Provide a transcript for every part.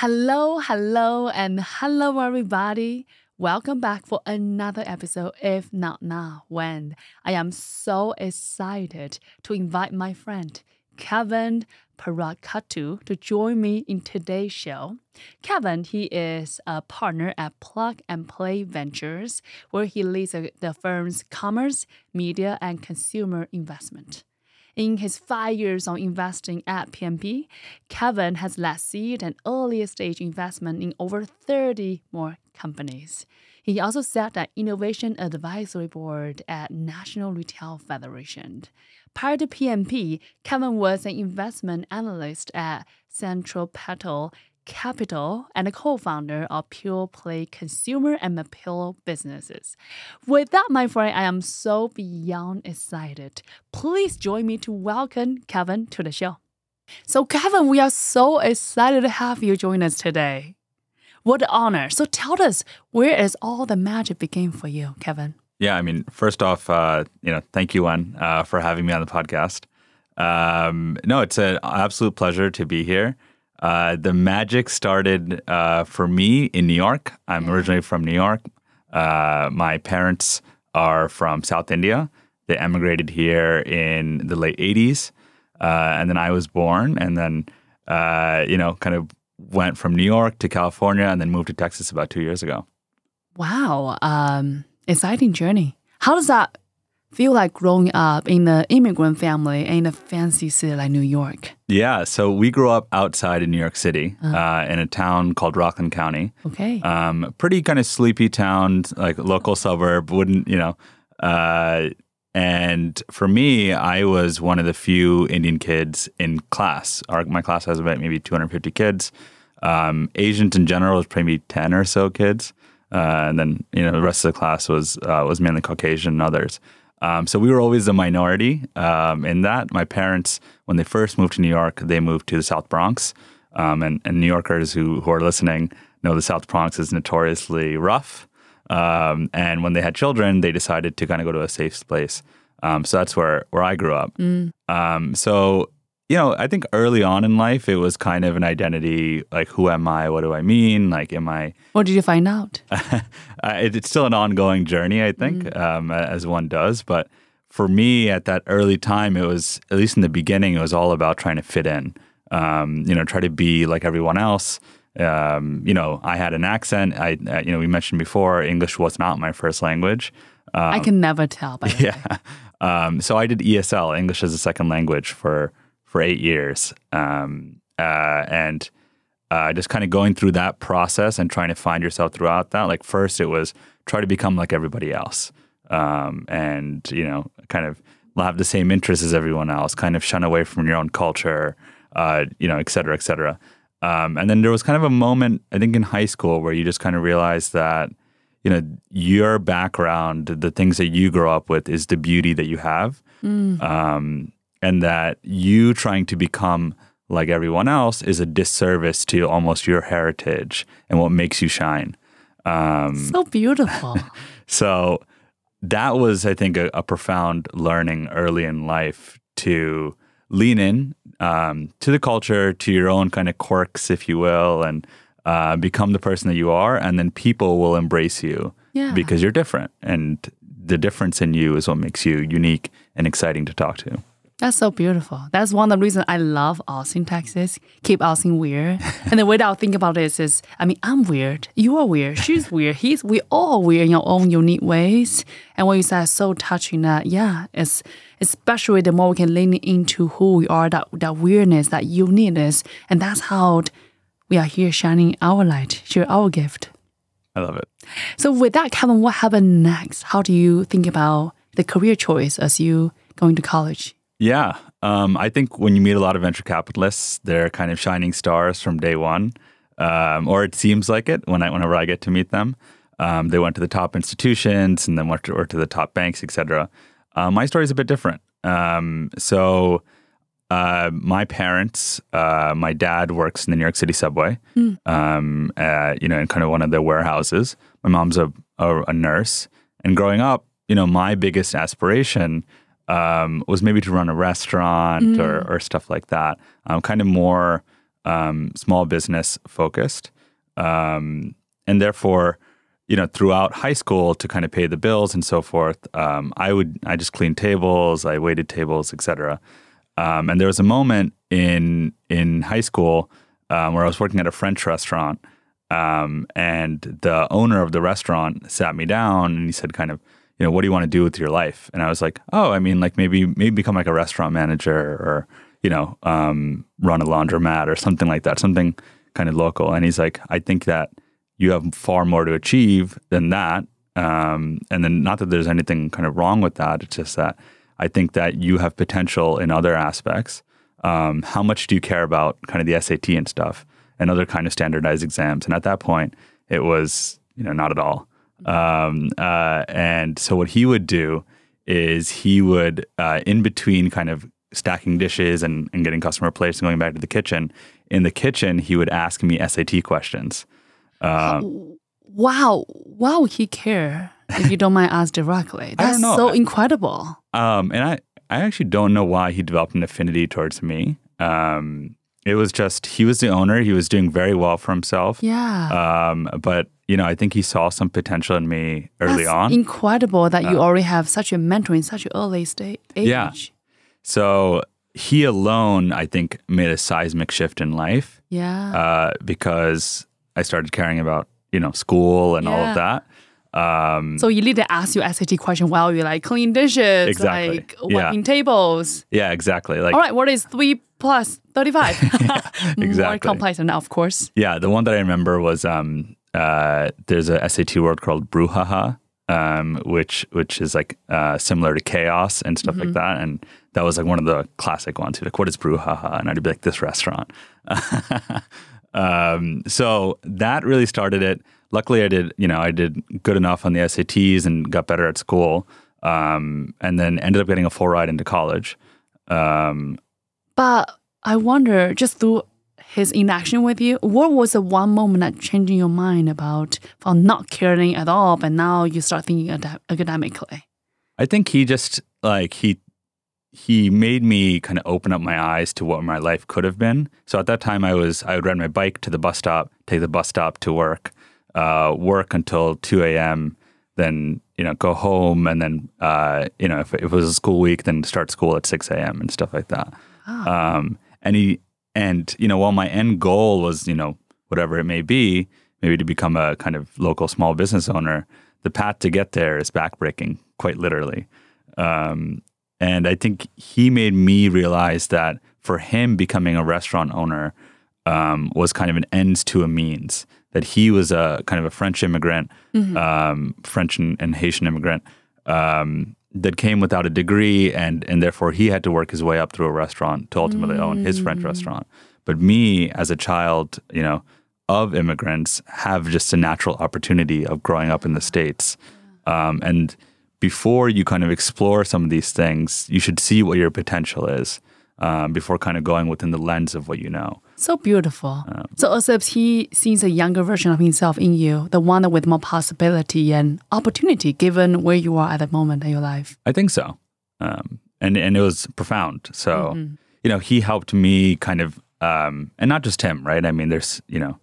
Hello, hello, and hello, everybody. Welcome back for another episode, if not now, when I am so excited to invite my friend Kevin Parakkattu to join me in today's show. Kevin, he is a partner at Plug and Play Ventures, where he leads the firm's commerce, media, and consumer investment. In his five years of investing at PNP, Kevin has led seed and earlier stage investment in over 30 more companies. He also sat at Innovation Advisory Board at National Retail Federation. Prior to PNP, Kevin was an investment analyst at Centripetal Capital and a co-founder of Pure Play Consumer and Apparel businesses. With that, my friend, I am so beyond excited. Please join me to welcome Kevin to the show. So, Kevin, we are so excited to have you join us today. What an honor. So tell us, where is all the magic begin for you, Kevin? Yeah, I mean, first off, uh, you know, thank you, Wen, uh, for having me on the podcast. Um, no, it's an absolute pleasure to be here. Uh, the magic started uh, for me in New York. I'm originally from New York. Uh, my parents are from South India. They emigrated here in the late 80s. Uh, and then I was born and then, you know, kind of went from New York to California and then moved to Texas about two years ago. Wow. Um, exciting journey. How does that feel like growing up in an immigrant family in a fancy city like New York? Yeah, so we grew up outside in New York City uh, uh, in a town called Rockland County. Okay. Um, pretty kind of sleepy town, like local suburb, wouldn't, you know. Uh, and for me, I was one of the few Indian kids in class. Our, my class has about maybe 250 kids. Um, Asians in general was maybe 10 or so kids. Uh, and then, you know, the rest of the class was uh, was mainly Caucasian and others. Um, so we were always a minority um, in that. My parents, when they first moved to New York, they moved to the South Bronx. Um, and, and, New Yorkers who, who are listening know the South Bronx is notoriously rough. Um, and when they had children, they decided to kind of go to a safe place. Um, so that's where, where I grew up. Mm. Um, so you know, I think early on in life, it was kind of an identity like, who am I? What do I mean? Like, am I. What did you find out? it's still an ongoing journey, I think, mm. um, as one does. But for me at that early time, it was, at least in the beginning, it was all about trying to fit in, um, you know, try to be like everyone else. Um, you know, I had an accent. I, uh, you know, we mentioned before, English was not my first language. I can never tell. By yeah. Um, so I did ESL, English as a second language, for for eight years, um, uh, and uh, just kind of going through that process and trying to find yourself throughout that. Like first, it was try to become like everybody else, um, and you know, kind of have the same interests as everyone else. Kind of shun away from your own culture, uh, you know, et cetera, et cetera. Um, and then there was kind of a moment, I think, in high school where you just kind of realized that you know your background, the things that you grow up with, is the beauty that you have. Mm. Um, and that you trying to become like everyone else is a disservice to almost your heritage and what makes you shine. Um, so beautiful. so that was, I think, a, a, profound learning early in life to lean in um, to the culture, to your own kind of quirks, if you will, and uh, become the person that you are. And then people will embrace you yeah. because you're different. And the difference in you is what makes you unique and exciting to talk to. That's so beautiful. That's one of the reasons I love Austin, Texas. Keep Austin weird. and the way that I think about this is, I mean, I'm weird. You are weird. She's weird. He's we all weird in our own unique ways. And what you said is so touching that, yeah, it's especially the more we can lean into who we are, that that weirdness, that uniqueness. And that's how we are here shining our light, share our gift. I love it. So with that, Kevin, what happened next? How do you think about the career choice as you going to college? Yeah. Um, I think when you meet a lot of venture capitalists, they're kind of shining stars from day one, um, or it seems like it when I, whenever I get to meet them. Um, they went to the top institutions and then went to, or to the top banks, etc. Uh, my story is a bit different. Um, so, uh, my parents, uh, my dad works in the New York City subway, mm. um, uh, you know, in kind of one of their warehouses. My mom's a, a, a, nurse. And growing up, you know, my biggest aspiration um, was maybe to run a restaurant mm. or, or, stuff like that. Um, kind of more um, small business focused, um, and therefore, you know, throughout high school to kind of pay the bills and so forth, um, I would I just cleaned tables, I waited tables, etc. Um, and there was a moment in in high school um, where I was working at a French restaurant, um, and the owner of the restaurant sat me down and he said, kind of, you know, what do you want to do with your life? And I was like, oh, I mean, like maybe maybe become like a restaurant manager or you know, um, run a laundromat or something like that, something kind of local. And he's like, I think that you have far more to achieve than that. Um, and then, not that there's anything kind of wrong with that. It's just that I think that you have potential in other aspects. Um, how much do you care about kind of the SAT and stuff and other kind of standardized exams? And at that point, it was you know not at all. Um, uh, and so what he would do is he would uh, in between kind of stacking dishes and, and getting customer plates and going back to the kitchen. In the kitchen, he would ask me SAT questions. Um, wow, wow, he care. If you don't mind ask directly, that's so incredible. Um, and I, I actually don't know why he developed an affinity towards me. Um, it was just he was the owner. He was doing very well for himself. Yeah. Um, but you know, I think he saw some potential in me early That's on. Incredible that you uh, already have such a mentor in such an early stage. Yeah. So he alone, I think, made a seismic shift in life. Yeah. Uh, because I started caring about, you know, school and yeah. all of that. Um, so you need to ask your SAT question while you like clean dishes, exactly. like wiping yeah. tables. Yeah, exactly. Like, all right, what is three plus thirty-five? yeah, exactly. More complex than of course. Yeah, the one that I remember was um, uh, there's a SAT word called brouhaha, um, which which is like uh, similar to chaos and stuff mm-hmm. like that, and that was like one of the classic ones. Like, what is brouhaha? And I'd be like, this restaurant. um, so that really started it. Luckily, I did, you know, I did good enough on the SATs and got better at school, um, and then ended up getting a full ride into college. Um, but I wonder, just through his inaction with you, what was the one moment that changed your mind about from not caring at all, but now you start thinking ad- academically? I think he just like he he made me kind of open up my eyes to what my life could have been. So at that time, I was I would ride my bike to the bus stop, take the bus stop to work, uh, work until two a.m., then you know go home, and then uh, you know if, if, it was a school week, then start school at six a.m. and stuff like that. Oh. Um, and he and you know while my end goal was you know whatever it may be, maybe to become a kind of local small business owner, the path to get there is backbreaking, quite literally. Um, and I think he made me realize that for him, becoming a restaurant owner um, was kind of an ends to a means. That he was a kind of a French immigrant, mm-hmm. um, French and, and, Haitian immigrant um, that came without a degree, and and therefore he had to work his way up through a restaurant to ultimately mm-hmm. own his French mm. restaurant. But me, as a child, you know, of immigrants, have just a natural opportunity of growing up in the states, um, and before you kind of explore some of these things, you should see what your potential is um, before kind of going within the lens of what you know. So beautiful. Um, so also he sees a younger version of himself in you, the one with more possibility and opportunity given where you are at the moment in your life. I think so. Um, and, and it was profound. So, mm-hmm. you know, he helped me kind of, um, and not just him, right? I mean, there's, you know,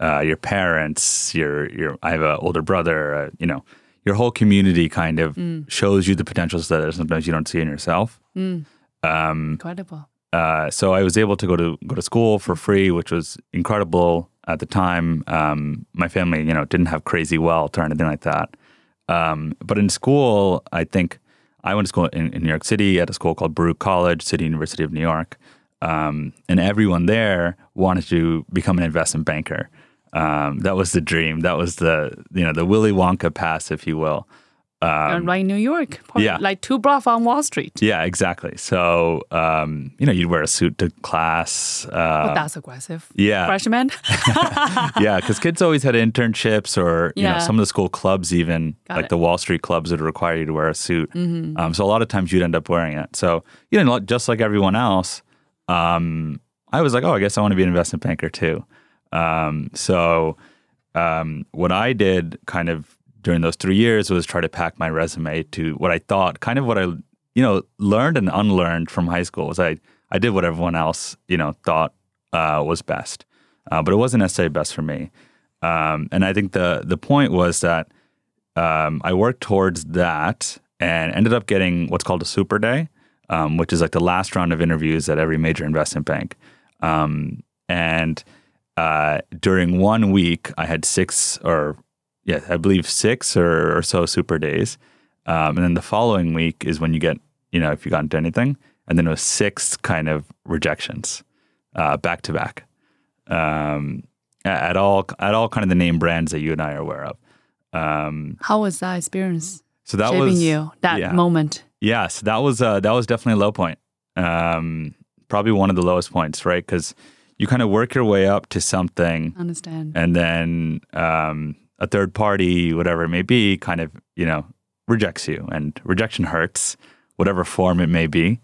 uh, your parents, your, your, I have an older brother, uh, you know, your whole community kind of mm. shows you the potentials that sometimes you don't see in yourself. Mm. Um, incredible. Uh, so I was able to go to go to school for free, which was incredible at the time. Um, my family, you know, didn't have crazy wealth or anything like that. Um, but in school, I think I went to school in, in, New York City at a school called Baruch College, City University of New York, um, and everyone there wanted to become an investment banker. Um, that was the dream. That was the you know the Willy Wonka pass, if you will. Um, right in New York, yeah, like two blocks on Wall Street. Yeah, exactly. So um, you know, you'd wear a suit to class. Uh, oh, that's aggressive. Yeah, freshman. yeah, because kids always had internships, or you yeah. know, some of the school clubs, even Got like it. the Wall Street clubs, would require you to wear a suit. Mm-hmm. Um, so a lot of times you'd end up wearing it. So you know, just like everyone else, um, I was like, oh, I guess I want to be an investment banker too. Um, so um, what I did kind of during those three years was try to pack my resume to what I thought, kind of what I, you know, learned and unlearned from high school was I, I did what everyone else, you know, thought uh, was best, uh, but it wasn't necessarily best for me. Um, and I think the the point was that um, I worked towards that and ended up getting what's called a super day, um, which is like the last round of interviews at every major investment bank. Um, and uh, during one week, I had six or yeah, I believe six or, or so super days. Um, and then the following week is when you get, you know, if you got into anything. And then it was six kind of rejections uh, back to back um, at all at all kind of the name brands that you and I are aware of. Um, How was that experience so that shaping was you that yeah. moment? Yes, that was uh, that was definitely a low point. Um, probably one of the lowest points, right? Because you kind of work your way up to something, Understand. and then um, a third party, whatever it may be, kind of you know rejects you, and rejection hurts, whatever form it may be.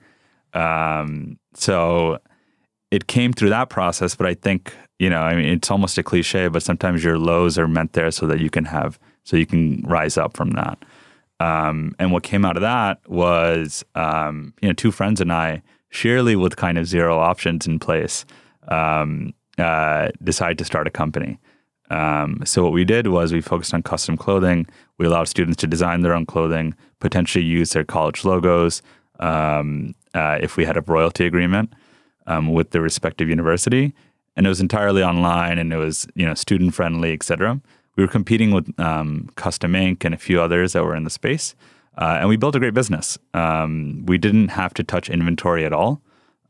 Um, so it came through that process, but I think you know, I mean, it's almost a cliche, but sometimes your lows are meant there so that you can have, so you can rise up from that. Um, and what came out of that was, um, you know, two friends and I, surely with kind of zero options in place, um, uh, decided to start a company. Um, so what we did was we focused on custom clothing. We allowed students to design their own clothing, potentially use their college logos um, uh, if we had a royalty agreement um, with the respective university. And it was entirely online, and it was you know student friendly, etc. We were competing with um, Custom Ink and a few others that were in the space, uh, and we built a great business. Um, we didn't have to touch inventory at all.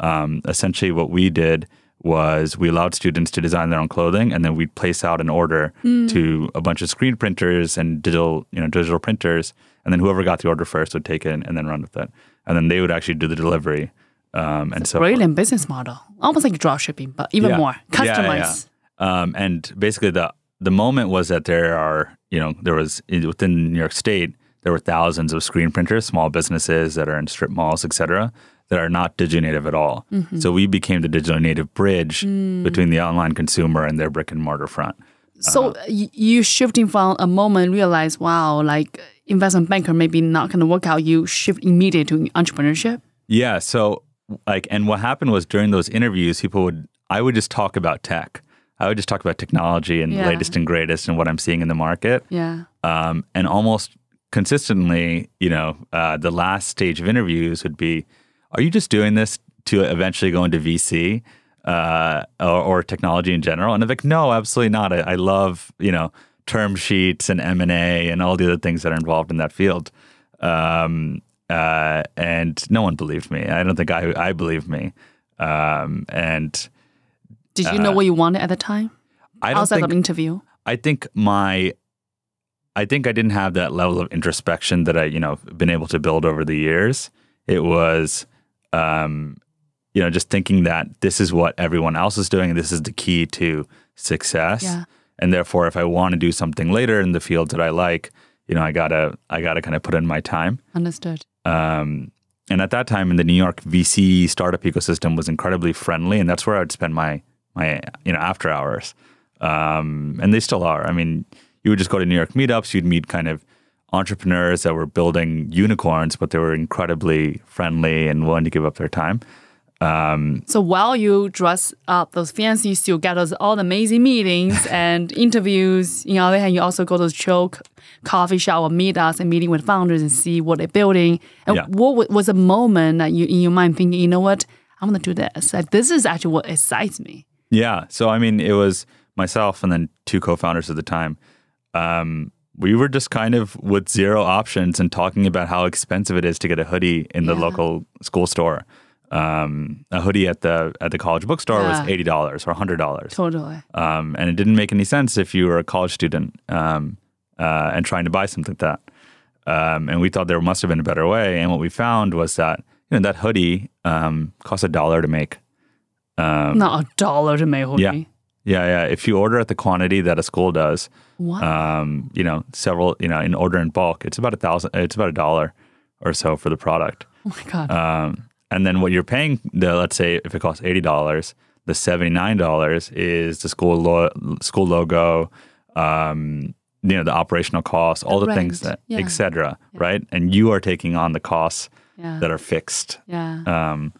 Um, essentially, what we did was we allowed students to design their own clothing, and then we'd place out an order to a bunch of screen printers and digital, you know, digital printers, and then whoever got the order first would take it and then run with it, and then they would actually do the delivery. Um, and so, Brilliant business model. Almost like drop shipping, but even Yeah. more Yeah, yeah, customized. yeah. Um, and basically, the the moment was that there are, you know, there was within New York State, there were thousands of screen printers, small businesses that are in strip malls, et cetera, that are not digital native at all. Mm-hmm. So we became the digital native bridge Mm. between the online consumer and their brick and mortar front. So Uh-huh. you shifting from a moment realize, wow, like investment banker maybe not going to work out. You shift immediately to entrepreneurship. Yeah. So like, and what happened was during those interviews, people would, I would just talk about tech. I would just talk about technology and Yeah. latest and greatest and what I'm seeing in the market. Yeah. um, and almost consistently, you know, uh, the last stage of interviews would be, "Are you just doing this to eventually go into VC uh, or, or technology in general?" And I'm like, "No, absolutely not. I, I love you know term sheets and M and A and all the other things that are involved in that field." Um, uh, and no one believed me. I don't think I I believed me. Um, and Did you know what you wanted at the time Uh, I don't outside think of interview? I think my I think I didn't have that level of introspection that I, you know, been able to build over the years. It was um, you know, just thinking that this is what everyone else is doing and this is the key to success. Yeah. And therefore if I want to do something later in the field that I like, you know, I gotta I gotta kind of put in my time. Understood. Um, and at that time in the New York VC startup ecosystem was incredibly friendly, and that's where I'd spend my my you know after hours. Um, and they still are. I mean, you would just go to New York meetups. You'd meet kind of entrepreneurs that were building unicorns, but they were incredibly friendly and willing to give up their time. Um, So while you dress up those fancy, you still get those all the amazing meetings and interviews. The other hand, you also go to those chill coffee shop or meet meetups and meeting with founders and see what they're building. And Yeah. what wa- was a moment that you in your mind thinking, you know what, I'm gonna do this. Like this is actually what excites me. Yeah. So I mean, it was myself and then two co-founders at the time. Um, we were just kind of with zero options and talking about how expensive it is to get a hoodie in the Yeah. local school store. Um, a hoodie at the at the college bookstore Yeah. was eighty dollars or hundred dollars, Totally. um, and it didn't make any sense if you were a college student um, uh, and trying to buy something like that. Um, and we thought there must have been a better way. And what we found was that you know that hoodie um, costs a dollar to make. Um, Not a dollar to make hoodie. Yeah. Yeah, yeah. If you order at the quantity that a school does, Wow. um, you know, several, you know, in order in bulk, it's about a thousand. It's about a dollar or so for the product. oh my god. Um, and then what you're paying, the let's say if it costs eighty dollars, the seventy nine dollars is the school lo- school logo, um, you know, the operational costs, all the, things that, yeah. et cetera, right? And you are taking on the costs yeah. that are fixed. yeah. Um,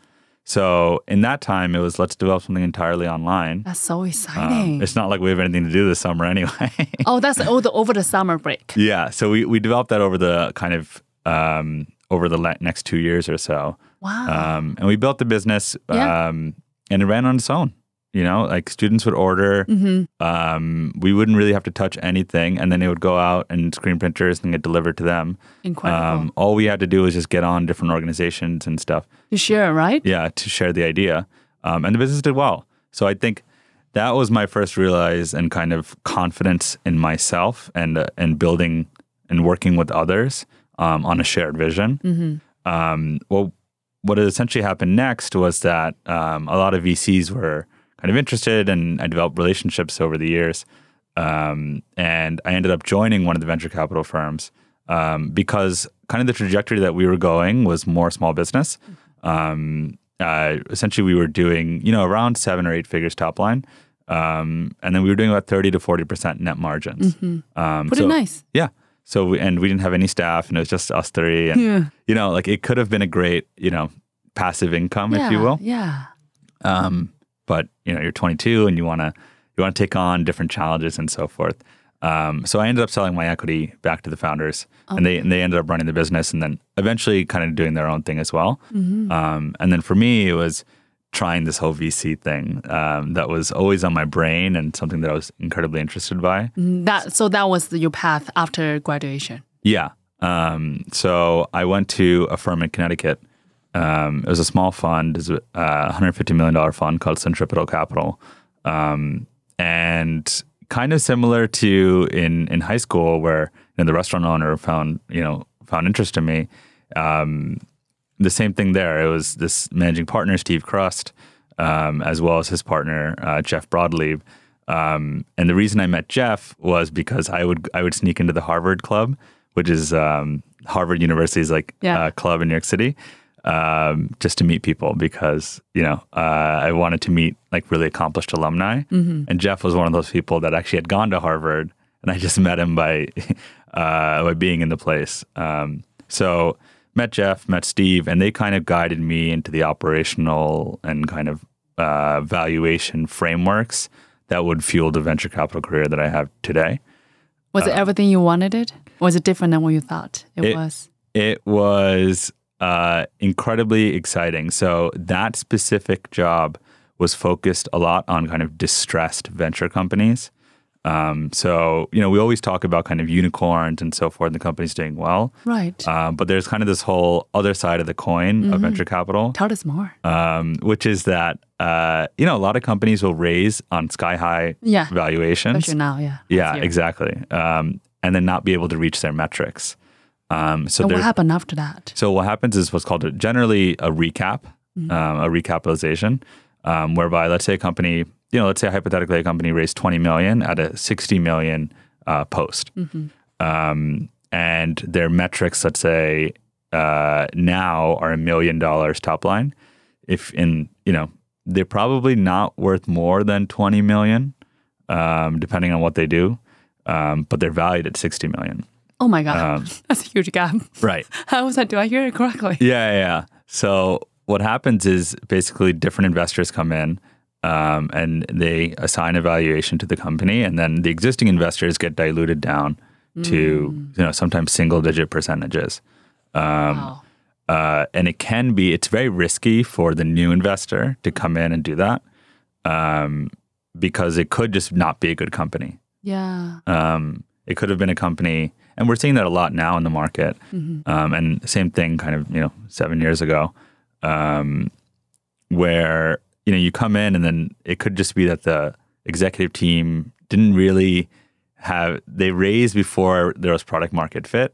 So in that time, it was let's develop something entirely online. That's so Um, exciting. it's not like we have anything to do this summer anyway. oh, that's all the over the summer break. yeah. So we, we developed that over the kind of um, over the next two years or so. Wow. Um, and we built the business Yeah. um, and it ran on its own. You know, like students would order. hmm Um, we wouldn't really have to touch anything. And then it would go out and screen printers and get delivered to them. Incredible. Um, all we had to do was just get on different organizations and stuff. you share, right? yeah, to share the idea. Um, and the business did well. So I think that was my first realize and kind of confidence in myself and uh, and building and working with others um, on a shared vision. Um, well, what essentially happened next was that um, a lot of VCs were kind of interested, and I developed relationships over the years. Um, and I ended up joining one of the venture capital firms um, because kind of the trajectory that we were going was more small business. Um, uh, essentially, we were doing you know around seven or eight figures top line, um, and then we were doing about thirty to forty percent net margins. Um, Pretty so- nice. Yeah. So we, and we didn't have any staff, and it was just us three, and Yeah. you know, like it could have been a great you know passive income, yeah. if you will. Yeah. Um, but you know, you're 22 and you want to you want to take on different challenges and so forth. Um, so I ended up selling my equity back to the founders, and they and they ended up running the business, and then eventually kind of doing their own thing as well. Um, and then for me, it was trying this whole VC thing um, that was always on my brain and something that I was incredibly interested by. Mm, That so that was your path after graduation. Yeah. Um, so I went to a firm in Connecticut. Um, it was a small fund, it was a uh, $150 million fund called Centripetal Capital. Um, and kind of similar to in, in high school where you know, the restaurant owner found, you know, found interest in me. Um, the same thing there. It was this managing partner, Steve Crust, um, as well as his partner, uh, Jeff Broadleaf. Um, and the reason I met Jeff was because I would I would sneak into the Harvard Club, which is um, Harvard University's like Yeah. uh, club in New York City, um, just to meet people because you know uh, I wanted to meet like really accomplished alumni. And Jeff was one of those people that actually had gone to Harvard, and I just met him by uh, by being in the place. Um, so met Jeff, met Steve, and they kind of guided me into the operational and kind of uh, valuation frameworks that would fuel the venture capital career that I have today. Was it everything you wanted it? Was it different than what you thought it, It- was? It was uh, incredibly exciting. So that specific job was focused a lot on kind of distressed venture companies. Um, so you know, we always talk about kind of unicorns and so forth, and the companies doing well. Right. Um, but there's kind of this whole other side of the coin of venture capital, Tell us more. um, which is that uh, you know a lot of companies will raise on sky high Yeah. valuations. Especially now, yeah. Yeah, exactly. Um, and then not be able to reach their metrics. Um, so what happened after that? so what happens is what's called a, generally a recap, Mm-hmm. um, a recapitalization, um, whereby let's say a company, you know, let's say hypothetically a company raised 20 million at a 60 million uh, post, Mm-hmm. um, and their metrics, let's say uh, now are a million dollars top line. If in you know they're probably not worth more than 20 million, um, depending on what they do, um, but they're valued at 60 million. Oh my God. Um, That's a huge gap. Right. How was that? Do I hear it correctly? Yeah, yeah. So what happens is basically different investors come in um, and they assign a valuation to the company, and then the existing investors get diluted down to you know sometimes single digit percentages. wow. Uh, and it can be it's very risky for the new investor to come in and do that um, because it could just not be a good company. Yeah. Um, it could have been a company, and we're seeing that a lot now in the market. Um, and same thing, kind of, you know, seven years ago, um, where you know you come in, and then it could just be that the executive team didn't really have they raised before there was product market fit,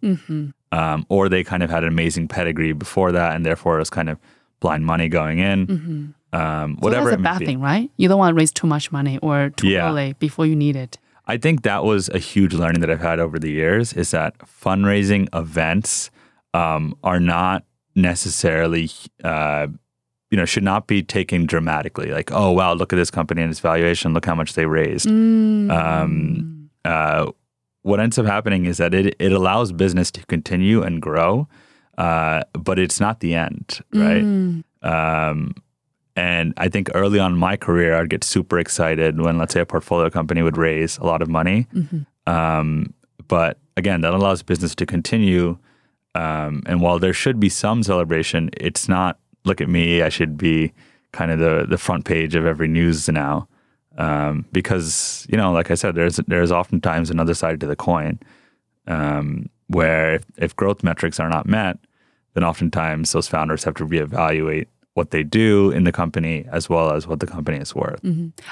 um, or they kind of had an amazing pedigree before that, and therefore it was kind of blind money going in. Um, So whatever that's a bad thing, right? You don't want to raise too much money or too Yeah. early before you need it. I think that was a huge learning that I've had over the years is that fundraising events um, are not necessarily, uh, you know, should not be taken dramatically. Like, oh, wow, look at this company and its valuation. Look how much they raised. Mm. Um, uh, what ends up happening is that it, it allows business to continue and grow, uh, but it's not the end, right? Mm. Um, and I think early on in my career, I'd get super excited when, let's say, a portfolio company would raise a lot of money. Um, but again, that allows business to continue. Um, and while there should be some celebration, it's not. Look at me! I should be kind of the the front page of every news now, um, because you know, like I said, there's there's oftentimes another side to the coin, um, where if, if growth metrics are not met, then oftentimes those founders have to reevaluate what they do in the company as well as what the company is worth.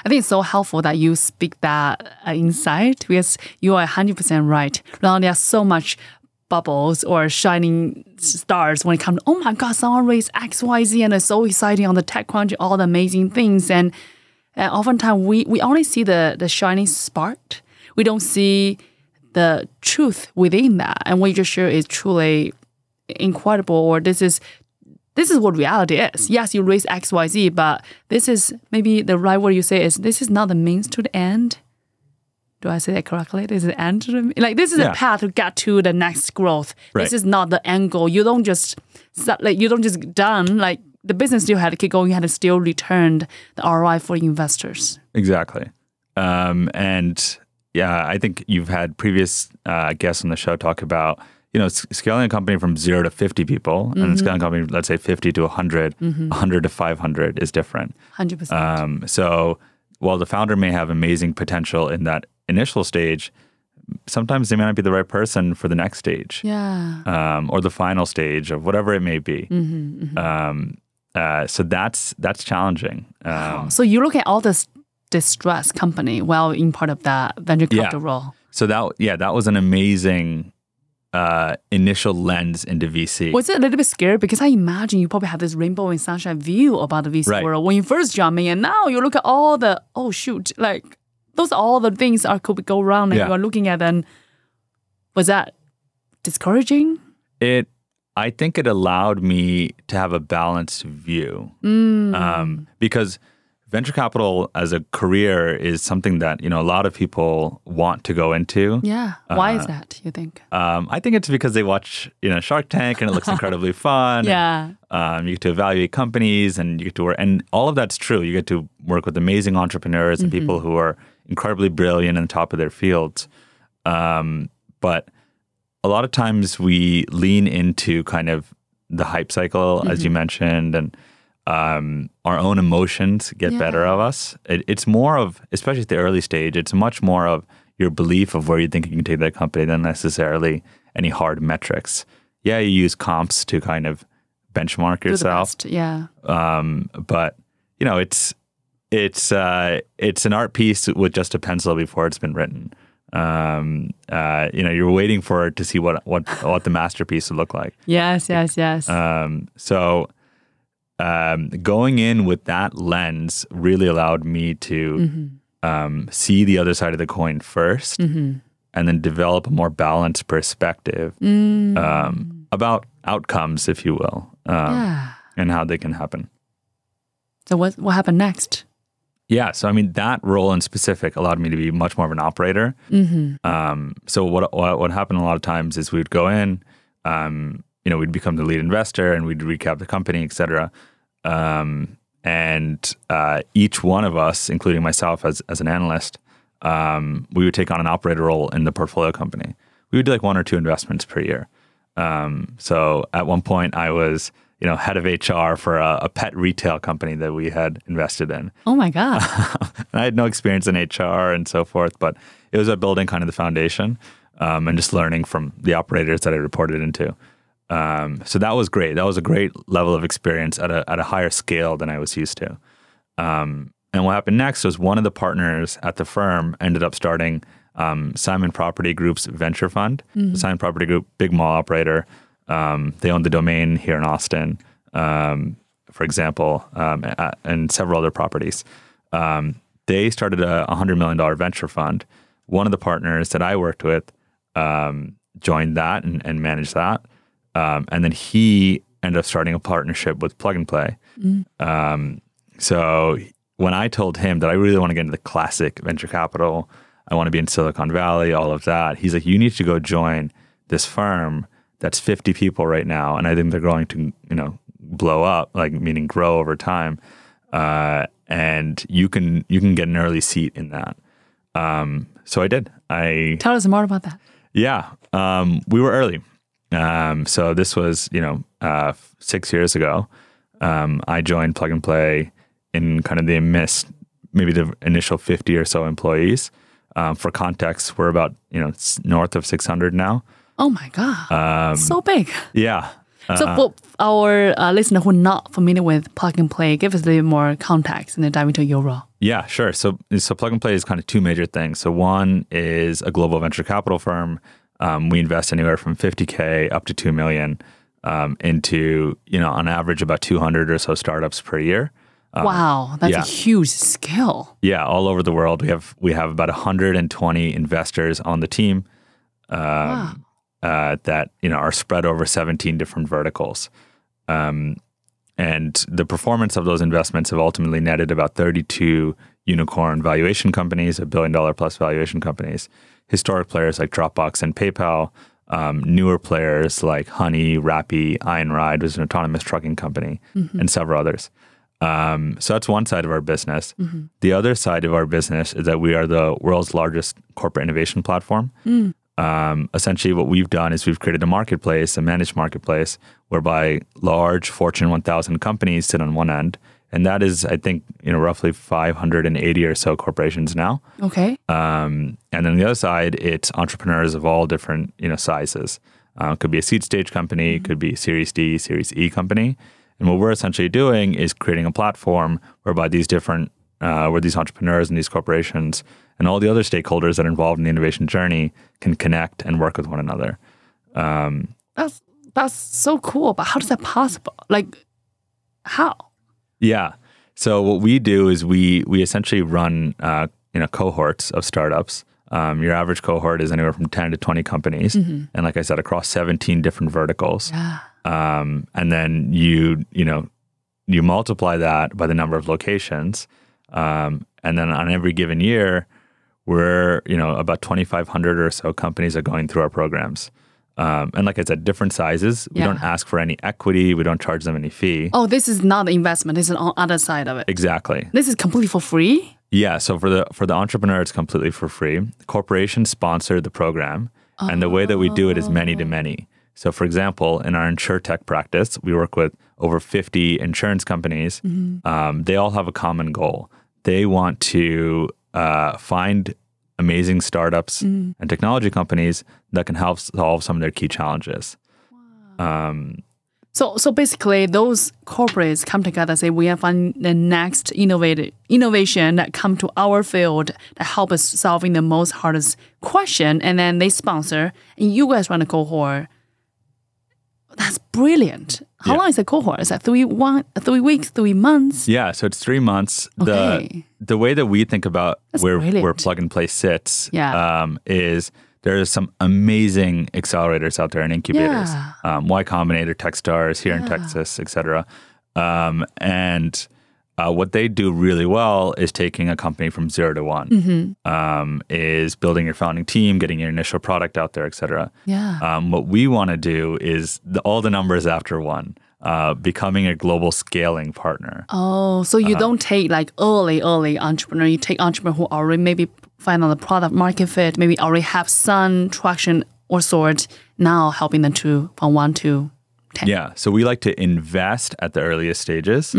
I think it's so helpful that you speak that uh, insight because you are 100% right. Now there's so much bubbles or shining stars when it comes to, oh my God, someone raised XYZ and it's so exciting on the tech TechCrunch, all the amazing things. And, and oftentimes we, we only see the, the shining spark. We don't see the truth within that. And what you just share is truly incredible or this is this is what reality is. Yes, you raise X, Y, Z, but this is maybe the right word you say is this is not the means to the end. Do I say that correctly? This is the end to the like this is Yeah. a path to get to the next growth. Right. This is not the end goal. You don't just like you don't just done like the business still had to keep going. You had to still return the ROI for investors. Exactly. Um, and yeah, I think you've had previous uh, guests on the show talk about, you know, scaling a company from zero to 50 people and scaling a company, let's say 50 to 100, 100 to 500 is different. Hundred percent. Um, so while the founder may have amazing potential in that initial stage, sometimes they may not be the right person for the next stage Yeah. um, or the final stage of whatever it may be. Um, uh, so that's that's challenging. Um, so you look at all this distress company while in part of that venture Yeah. capital role. So that yeah, that was an amazing uh, initial lens into VC. Was it a little bit scary? Because I imagine you probably have this rainbow and sunshine view about the VC Right. world when you first jump in, and now you look at all the oh shoot, like those are all the things are could go wrong, and Yeah. you are looking at them. Was that discouraging? It, I think it allowed me to have a balanced view Mm. um, because venture capital as a career is something that you know a lot of people want to go into. Yeah. Why Uh, is that? You think? Um, I think it's because they watch you know Shark Tank and it looks incredibly fun. Yeah. Um, you get to evaluate companies and you get to work, and all of that's true. You get to work with amazing entrepreneurs and people who are incredibly brilliant and top of their fields. Um, but a lot of times we lean into kind of the hype cycle, as you mentioned, and um, our own emotions get better of us. It, it's more of, especially at the early stage, it's much more of your belief of where you think you can take that company than necessarily any hard metrics. Yeah, you use comps to kind of benchmark Do yourself, best. Yeah. um, but you know, it's it's uh, it's an art piece with just a pencil before it's been written. Um, uh, you know, you're waiting for it to see what what what the masterpiece would look like. Yes. Yes. Yes. Um, so um, going in with that lens really allowed me to um, see the other side of the coin 1st and then develop a more balanced perspective um, about outcomes, if you will, um, yeah. and how they can happen. So what what happened next? Yeah, so I mean that role in specific allowed me to be much more of an operator. Um, so what, what what happened a lot of times is we would go in, um, you know, we'd become the lead investor and we'd recap the company, et cetera. Um, and uh, each one of us, including myself as as an analyst, um, we would take on an operator role in the portfolio company. We would do like one or two investments per year. Um, so at one point, I was you know head of HR for a, a pet retail company that we had invested in. Oh my God. and I had no experience in HR and so forth, but it was about building kind of the foundation um, and just learning from the operators that I reported into. Um, so that was great. That was a great level of experience at a at a higher scale than I was used to. Um, and what happened next was one of the partners at the firm ended up starting um, Simon Property Group's venture fund. The Simon Property Group, big mall operator. Um, they own the domain here in Austin, um, for example, um, a- and several other properties. Um, they started a $100 million venture fund. One of the partners that I worked with um, joined that and, and managed that. Um, and then he ended up starting a partnership with Plug and Play. Um, so when I told him that I really want to get into the classic venture capital, I want to be in Silicon Valley, all of that, he's like, you need to go join this firm that's 50 people right now. And I think they're going to, you know, blow up, like meaning grow over time. uh, and you can you can get an early seat in that. Um, so I did. I Tell us more about that. yeah, um, we were early. Um, so this was, you know, uh, six years ago. Um, I joined Plug and Play in kind of the midst, maybe the initial 50 or so employees. Um, for context, we're about, you know, north of 600 now. Oh my god, Um, so big. Yeah. So for our uh, listener who are not familiar with plug and play, give us a little more context and then dive into your role. Yeah, sure. So, so plug and play is kind of two major things. So, one is a global venture capital firm. Um, we invest anywhere from 50k up to 2 million um, into, you know, on average about 200 or so startups per year. wow, that's yeah. a huge skill. Yeah, all over the world. We have we have about 120 investors on the team wow. uh, that you know are spread over 17 different verticals. Um, and the performance of those investments have ultimately netted about 32 unicorn valuation companies, a billion dollar plus valuation companies, historic players like Dropbox and PayPal, um, newer players like Honey, Rappi, Ride, was an autonomous trucking company, and several others. Um, so that's one side of our business. The other side of our business is that we are the world's largest corporate innovation platform. Um, essentially, what we've done is we've created a marketplace, a managed marketplace, whereby large Fortune 1000 companies sit on one end, and that is, I think, you know, roughly 580 or so corporations now. Okay. Um, and then the other side, it's entrepreneurs of all different, you know, sizes. Uh, could be a seed stage company, it could be Series D, Series E company. And what we're essentially doing is creating a platform whereby these different, uh, where these entrepreneurs and these corporations and all the other stakeholders that are involved in the innovation journey can connect and work with one another. That's that's so cool. But how is that possible? Like, how? Yeah. So what we do is we we essentially run uh, you know cohorts of startups. Um, your average cohort is anywhere from ten to twenty companies, and like I said, across seventeen different verticals. Yeah. Um, and then you you know you multiply that by the number of locations, um, and then on every given year, we're you know about twenty five hundred or so companies are going through our programs. Um, and like I said, different sizes. We Yeah. don't ask for any equity. We don't charge them any fee. Oh, this is not the investment. This is on other side of it. Exactly. This is completely for free. Yeah, so for the for the entrepreneur, it's completely for free. Corporations sponsor the program, and the way that we do it is many to many. So, for example, in our insurtech practice, we work with over fifty insurance companies. Um, they all have a common goal. They want to uh, find amazing startups and technology companies that can help solve some of their key challenges. Um, So, so basically, those corporates come together, and say we have finding the next innovative innovation that come to our field that help us solving the most hardest question, and then they sponsor, and you guys run a cohort. That's brilliant. How Yeah. long is the cohort? Is that three one three weeks, three months? Yeah, so it's three months. Okay. The the way that we think about That's where where plug and play sits, Yeah. um, is there's some amazing accelerators out there and incubators. Yeah. Um, y Combinator, TechStars here in Texas, et cetera. Um, and uh, what they do really well is taking a company from zero to one, Mm-hmm. um, is building your founding team, getting your initial product out there, et cetera. Yeah. Um, what we want to do is the, all the numbers after one, uh, becoming a global scaling partner. Oh, so you don't take like early, early entrepreneur. You take entrepreneur who already maybe find out the product market fit, maybe already have some traction or sort. Now helping them to from one to ten. Yeah. So we like to invest at the earliest stages,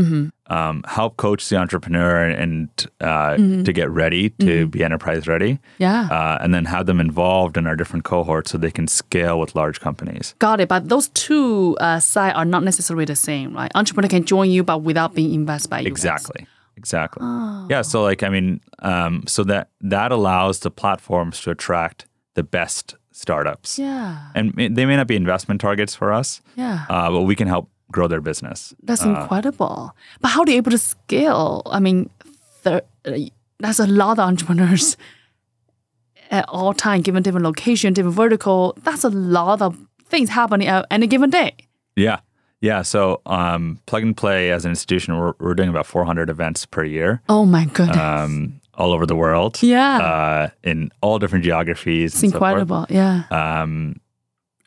um, help coach the entrepreneur and uh, to get ready to be enterprise ready, Yeah. uh, and then have them involved in our different cohorts so they can scale with large companies. Got it. But those two uh, sides are not necessarily the same, right? Entrepreneur can join you, but without being invested by you. guys. Exactly. Exactly. Yeah. So like, I mean, um, so that that allows the platforms to attract the best startups, Yeah. and they may not be investment targets for us, Yeah. uh, but we can help grow their business. That's incredible. But how do you able to scale? I mean, there, that's a lot of entrepreneurs at all time, given different location, different vertical. That's a lot of things happening at any given day. Yeah. Yeah. So um, Plug and Play as an institution, we're, we're doing about 400 events per year Oh my goodness. um, all over the world. yeah. Uh, in all different geographies. it's and so incredible. yeah. Um,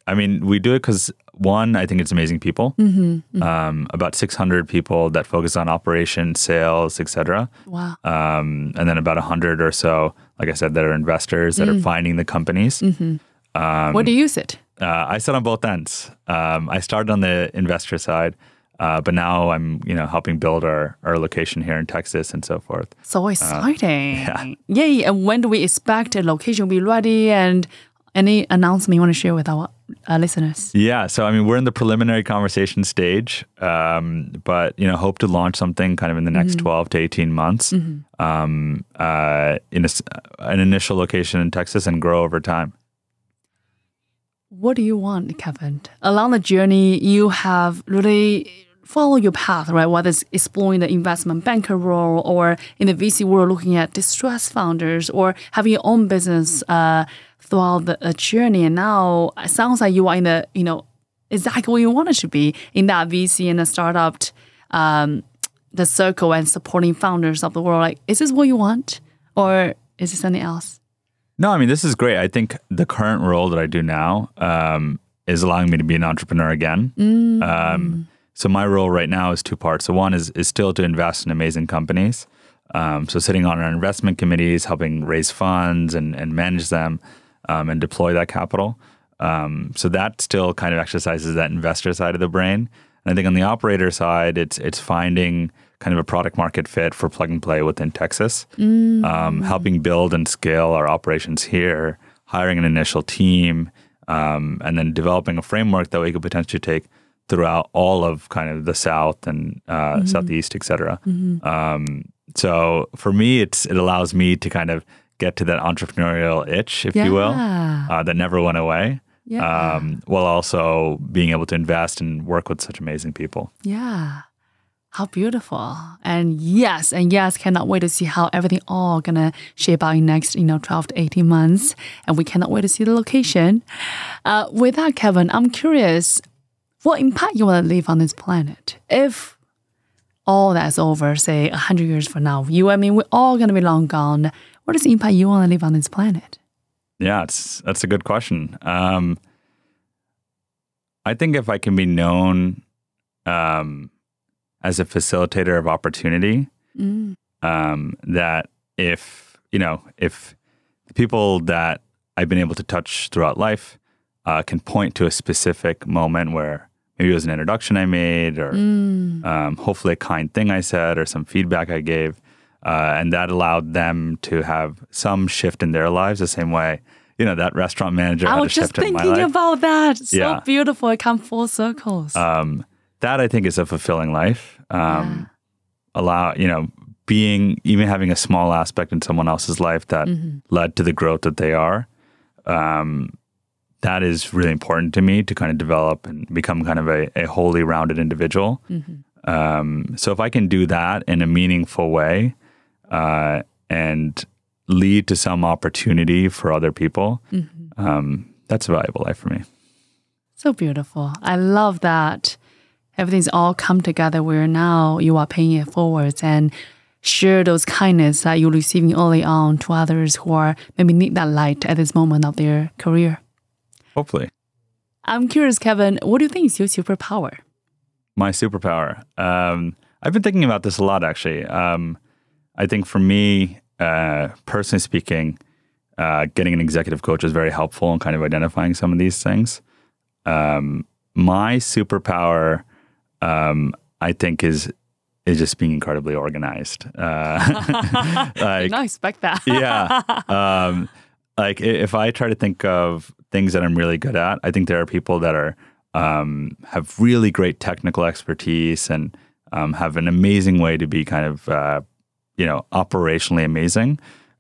I mean, we do it because one, I think it's amazing people. Mm-hmm. Um, about 600 people that focus on operations, sales, etc. Wow. Um, and then about 100 or so, like I said, that are investors that Mm. are finding the companies. Mm-hmm. Um, Where do you sit? uh, I sit on both ends. Um, I started on the investor side, uh, but now I'm, you know, helping build our, our location here in Texas and so forth. So exciting. uh, yeah. Yay. And when do we expect a location be ready and any announcement you want to share with our uh, listeners? Yeah, so I mean, we're in the preliminary conversation stage, um, but you know, hope to launch something kind of in the next twelve to eighteen months, um, uh, in a s an initial location in Texas, and grow over time. What do you want, Kevin? Along the journey, you have really followed your path, right? Whether it's exploring the investment banker role or in the VC world, looking at distressed founders or having your own business uh, throughout the uh, journey. And now it sounds like you are in the, you know, exactly where you wanted to be in that VC and the startup, um, the circle and supporting founders of the world. Like, is this what you want or is it something else? No, I mean, this is great. I think the current role that I do now um, is allowing me to be an entrepreneur again. Um, so my role right now is two parts. So one is is still to invest in amazing companies. Um, so sitting on our investment committees, helping raise funds and, and manage them um, and deploy that capital. Um, so that still kind of exercises that investor side of the brain. And I think on the operator side, it's it's finding kind of a product market fit for plug and play within Texas, um, helping build and scale our operations here, hiring an initial team, um, and then developing a framework that we could potentially take throughout all of kind of the South and uh, Southeast, et cetera. Um, so for me, it's it allows me to kind of get to that entrepreneurial itch, if you will, uh, that never went away. Yeah. Um, while also being able to invest and work with such amazing people. Yeah. How beautiful. And yes, and yes, cannot wait to see how everything all gonna shape out in next, you know, 12 to 18 months. And we cannot wait to see the location. Uh, with that, Kevin, I'm curious, what impact you want to leave on this planet? If all that's over, say 100 years from now, you, I mean, we're all gonna be long gone. What is the impact you want to leave on this planet? Yeah, it's that's a good question. Um, I think if I can be known um, as a facilitator of opportunity, Mm. um, that if you know if the people that I've been able to touch throughout life uh, can point to a specific moment where maybe it was an introduction I made, or Mm. um, hopefully a kind thing I said, or some feedback I gave, uh, and that allowed them to have some shift in their lives the same way. You know that restaurant manager I had a was just shift in my thinking about that. So Yeah. beautiful. It come full circles. um, that I think is a fulfilling life. Um, Allow you know being even having a small aspect in someone else's life that Mhm. led to the growth that they are. Um, that is really important to me to kind of develop and become kind of a, a wholly rounded individual. Mhm. Um, so if I can do that in a meaningful way uh, and lead to some opportunity for other people, Mhm. um, that's a valuable life for me. So beautiful. I love that everything's all come together where now you are paying it forwards and share those kindness that you're receiving early on to others who are maybe need that light at this moment of their career. Hopefully. I'm curious, Kevin, what do you think is your superpower? my superpower. Um, I've been thinking about this a lot, actually. Um, I think for me, uh, personally speaking, uh, getting an executive coach is very helpful in kind of identifying some of these things. Um, my superpower, um, I think, is is just being incredibly organized. Uh, like, not expect that. yeah. Um, like if I try to think of things that I'm really good at, I think there are people that are um, have really great technical expertise and um, have an amazing way to be kind of uh, you know operationally amazing.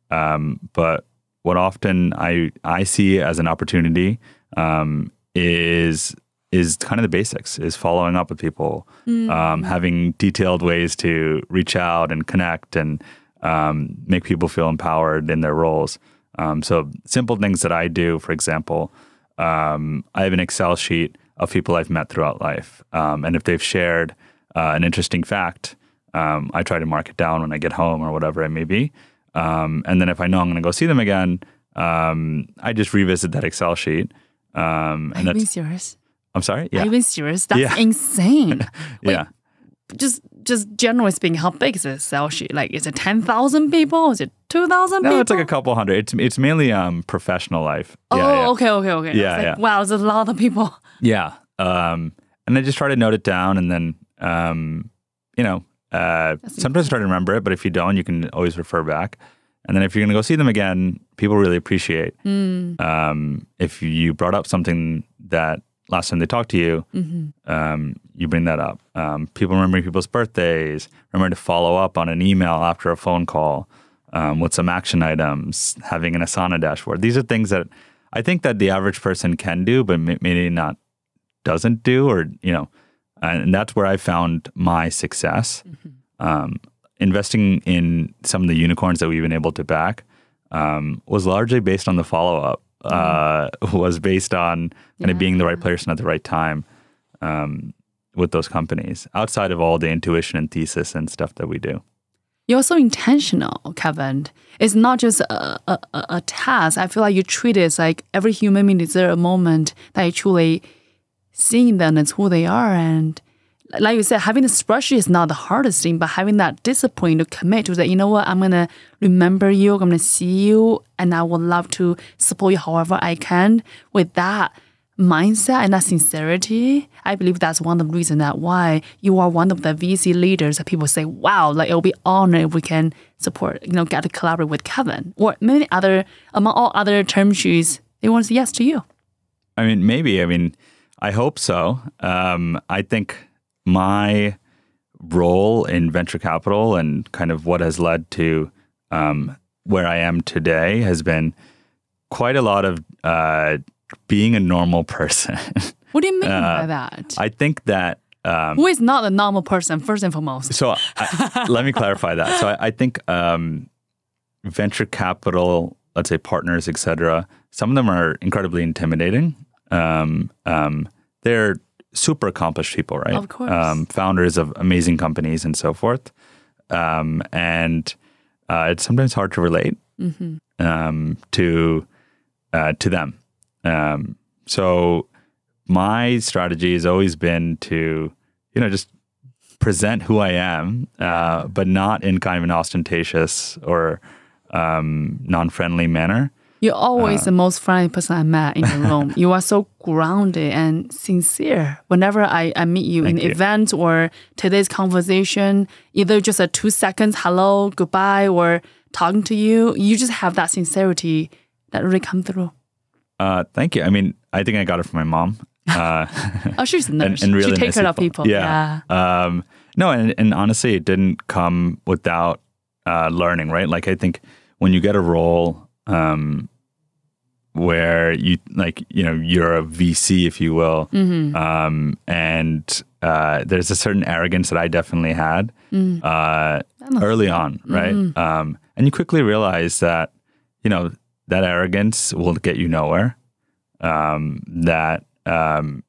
Um, but what often I I see as an opportunity um, is is kind of the basics is following up with people um, having detailed ways to reach out and connect and um, make people feel empowered in their roles. Um, so simple things that i do for example um, i have an excel sheet of people i've met throughout life. Um, and if they've shared uh, an interesting fact um, i try to mark it down when i get home or whatever it may be. Um, and then if i know i'm going to go see them again um, i just revisit that excel sheet Um, and that's serious? I'm sorry. Are Yeah, you being serious? That's Yeah. insane. Wait, yeah. just just generally speaking, how big is this Excel sheet? Like, is it ten thousand people? Is it two thousand people? No, it's like a couple hundred. It's it's mainly um professional life. Oh, yeah, yeah. okay, okay, okay. Yeah, like, yeah. Wow, there's a lot of people. Yeah. Um, and I just try to note it down, and then um, you know, uh, That's sometimes try to remember it, but if you don't, you can always refer back. And then if you're going to go see them again, people really appreciate Mm, um, if you brought up something that last time they talked to you, mhm. um, you bring that up. Um, people remembering people's birthdays, remember to follow up on an email after a phone call um, with some action items, having an Asana dashboard. These are things that I think that the average person can do, but maybe not doesn't do, or you know, and that's where I found my success. Um, investing in some of the unicorns that we've been able to back um, was largely based on the follow up. Uh, was based on kind of being the right person at the right time um, with those companies, outside of all the intuition and thesis and stuff that we do. You're so intentional, Kevin. It's not just a, a, a task. I feel like you treat it as like every human being deserves a moment that you truly seeing them as who they are. And like you said, having a spreadsheet is not the hardest thing, but having that discipline to commit to that, you know what, I'm to remember you, I'm to see you, and I would love to support you however I can. With that mindset and that sincerity, I believe that's one of the reasons that why you are one of the VC leaders that people say, wow, like it'll be honored if we can support, you know, get to collaborate with Kevin or many other, among all other term sheets, they want to say yes to you. I mean, maybe. I mean, I hope so. Um, I think my role in venture capital and kind of what has led to um, where I am today has been quite a lot of uh, being a normal person. What do you mean Uh, by that? I think that. Um, Who is not a normal person, first and foremost? so I, let me clarify that. So I, I think um, venture capital, let's say partners, et cetera, some of them are incredibly intimidating. Um, um, they're super accomplished people, right? Of course. Um, founders of amazing companies and so forth. Um, and uh, it's sometimes hard to relate um, to uh, to them. Um, so my strategy has always been to, you know, just present who I am, uh, but not in kind of an ostentatious or um, non-friendly manner. You're always Uh. the most friendly person I met in the room. you are so grounded and sincere. Whenever I, I meet you in Thank you. events or today's conversation, either just a two seconds hello, goodbye, or talking to you, you just have that sincerity that really come through. Uh, thank you. I mean, I think I got it from my mom. Uh, Oh, she's a nurse. and really she takes care of people. Yeah. Um, no, and, and honestly, it didn't come without uh, learning, right? Like, I think when you get a role um, where you, like, you know, you're a VC, if you will, Mm-hmm. um, and uh, there's a certain arrogance that I definitely had Mm. uh, early on, right? Mm-hmm. Um, and you quickly realize that, you know, that arrogance will get you nowhere. Um, that, um,